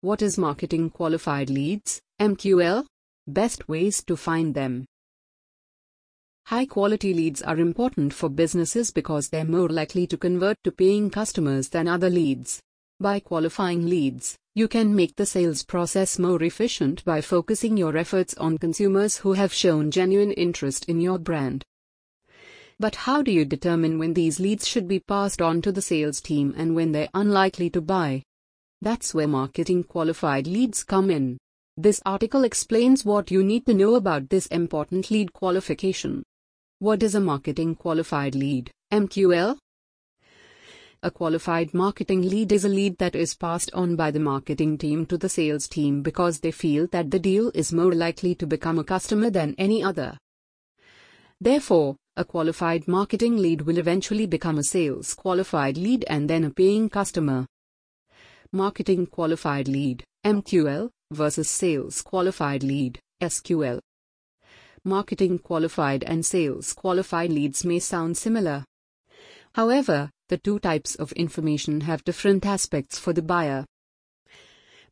What is marketing qualified leads, MQL? Best ways to find them. High quality leads are important for businesses because they're more likely to convert to paying customers than other leads. By qualifying leads, you can make the sales process more efficient by focusing your efforts on consumers who have shown genuine interest in your brand. But how do you determine when these leads should be passed on to the sales team and when they're unlikely to buy? That's where marketing qualified leads come in. This article explains what you need to know about this important lead qualification. What is a marketing qualified lead, MQL? A qualified marketing lead is a lead that is passed on by the marketing team to the sales team because they feel that the deal is more likely to become a customer than any other. Therefore, a qualified marketing lead will eventually become a sales qualified lead and then a paying customer. Marketing qualified lead, MQL, versus sales qualified lead, SQL. Marketing qualified and sales qualified leads may sound similar. However, the two types of information have different aspects for the buyer.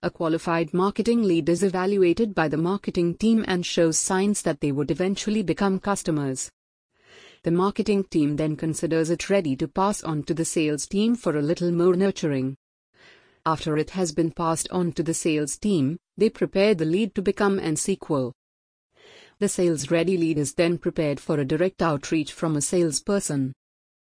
A qualified marketing lead is evaluated by the marketing team and shows signs that they would eventually become customers. The marketing team then considers it ready to pass on to the sales team for a little more nurturing. After it has been passed on to the sales team, they prepare the lead to become an SQL. The sales ready lead is then prepared for a direct outreach from a salesperson.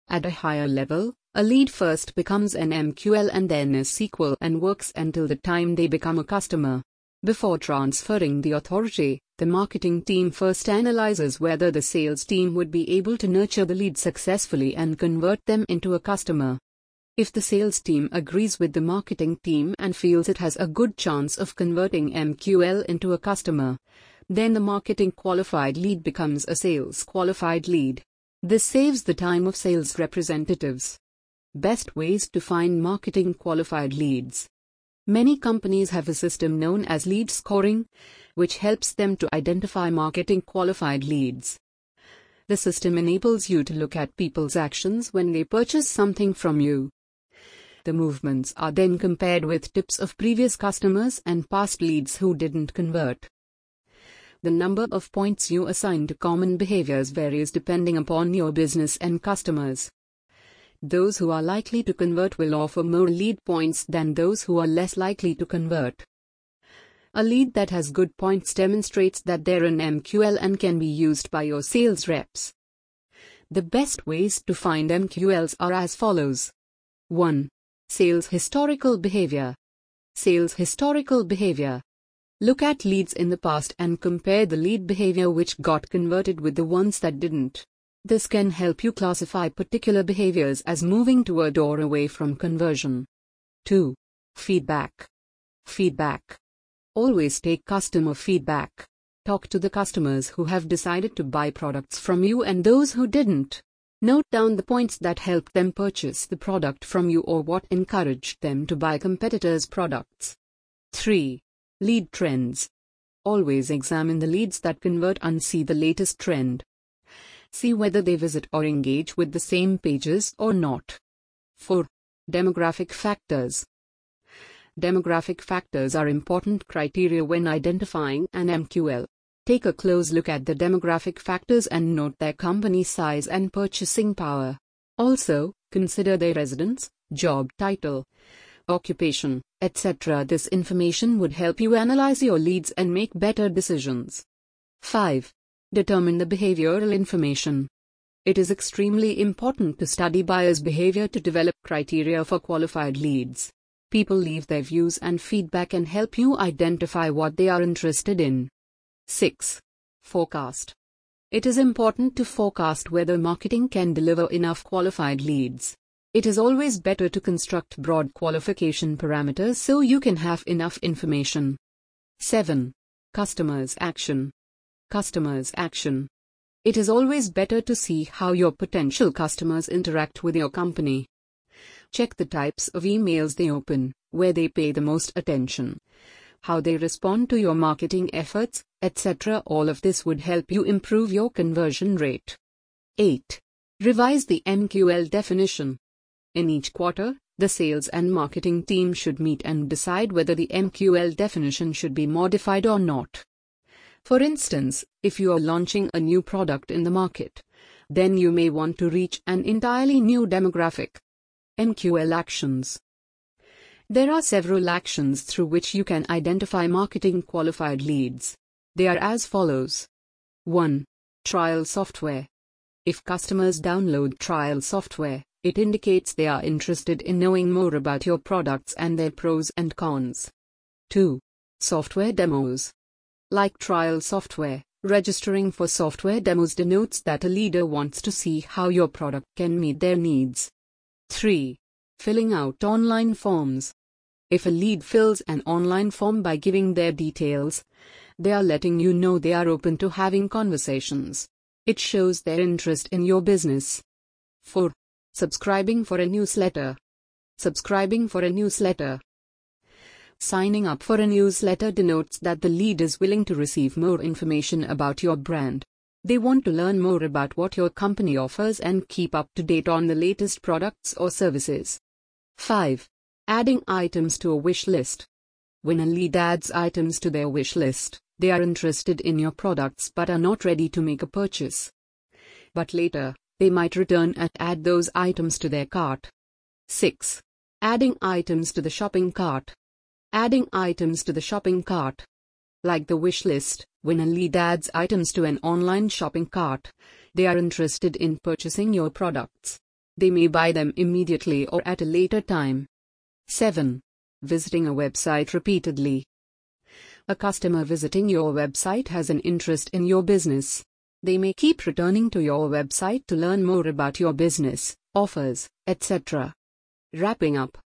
At a higher level, a lead first becomes an MQL and then a SQL and works until the time they become a customer. Before transferring the authority, the marketing team first analyzes whether the sales team would be able to nurture the lead successfully and convert them into a customer. If the sales team agrees with the marketing team and feels it has a good chance of converting MQL into a customer, then the marketing qualified lead becomes a sales qualified lead. This saves the time of sales representatives. Best ways to find marketing qualified leads. Many companies have a system known as lead scoring, which helps them to identify marketing qualified leads. The system enables you to look at people's actions when they purchase something from you. The movements are then compared with tips of previous customers and past leads who didn't convert. The number of points you assign to common behaviors varies depending upon your business and customers. Those who are likely to convert will offer more lead points than those who are less likely to convert. A lead that has good points demonstrates that they're an MQL and can be used by your sales reps. The best ways to find MQLs are as follows 1. Sales historical behavior. Sales historical behavior. Look at leads in the past and compare the lead behavior which got converted with the ones that didn't. This can help you classify particular behaviors as moving toward or away from conversion. 2. Feedback. Feedback. Always take customer feedback. Talk to the customers who have decided to buy products from you and those who didn't. Note down the points that helped them purchase the product from you or what encouraged them to buy competitors' products. 3. Lead trends. Always examine the leads that convert and see the latest trend. See whether they visit or engage with the same pages or not. 4. Demographic factors. Demographic factors are important criteria when identifying an MQL. Take a close look at the demographic factors and note their company size and purchasing power. Also, consider their residence, job title, occupation, etc. This information would help you analyze your leads and make better decisions. 5. Determine the behavioral information. It is extremely important to study buyers' behavior to develop criteria for qualified leads. People leave their views and feedback and help you identify what they are interested in. 6. Forecast. It is important to forecast whether marketing can deliver enough qualified leads. It is always better to construct broad qualification parameters so you can have enough information. 7. Customers' action. Customers' action. It is always better to see how your potential customers interact with your company. Check the types of emails they open, where they pay the most attention, how they respond to your marketing efforts, etc. All of this would help you improve your conversion rate. 8. Revise the MQL definition. In each quarter, The sales and marketing team should meet and decide whether the MQL definition should be modified or not. For instance, if you are launching a new product in the market, then you may want to reach an entirely new demographic. MQL actions. There are several actions through which you can identify marketing qualified leads. They are as follows 1. Trial software. If customers download trial software, it indicates they are interested in knowing more about your products and their pros and cons. 2. Software demos. Like trial software, registering for software demos denotes that a leader wants to see how your product can meet their needs. 3. Filling out online forms. If a lead fills an online form by giving their details, they are letting you know they are open to having conversations. It shows their interest in your business. 4. Subscribing for a newsletter. Subscribing for a newsletter. Signing up for a newsletter denotes that the lead is willing to receive more information about your brand. They want to learn more about what your company offers and keep up to date on the latest products or services. 5. Adding items to a wish list. When a lead adds items to their wish list, they are interested in your products but are not ready to make a purchase. But later, they might return and add those items to their cart. 6. Adding items to the shopping cart. Adding items to the shopping cart. Like the wish list, when a lead adds items to an online shopping cart, they are interested in purchasing your products. They may buy them immediately or at a later time. 7. Visiting a website repeatedly. A customer visiting your website has an interest in your business. They may keep returning to your website to learn more about your business, offers, etc. Wrapping up.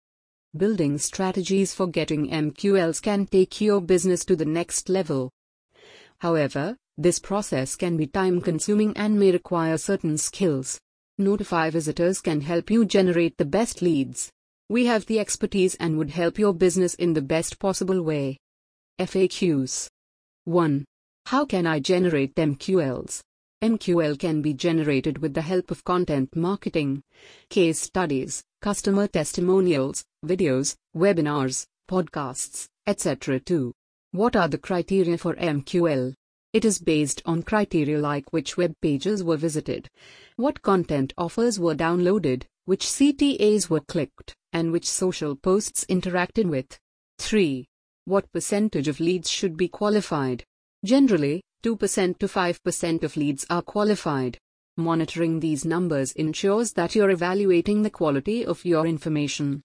Building strategies for getting MQLs can take your business to the next level. However, this process can be time consuming and may require certain skills. Notify visitors can help you generate the best leads. We have the expertise and would help your business in the best possible way. FAQs 1. How can I generate MQLs? MQL can be generated with the help of content marketing, case studies, customer testimonials, videos, webinars, podcasts, etc. 2. What are the criteria for MQL? It is based on criteria like which web pages were visited, what content offers were downloaded, which CTAs were clicked, and which social posts interacted with. 3. What percentage of leads should be qualified? Generally, 2% to 5% of leads are qualified. Monitoring these numbers ensures that you're evaluating the quality of your information.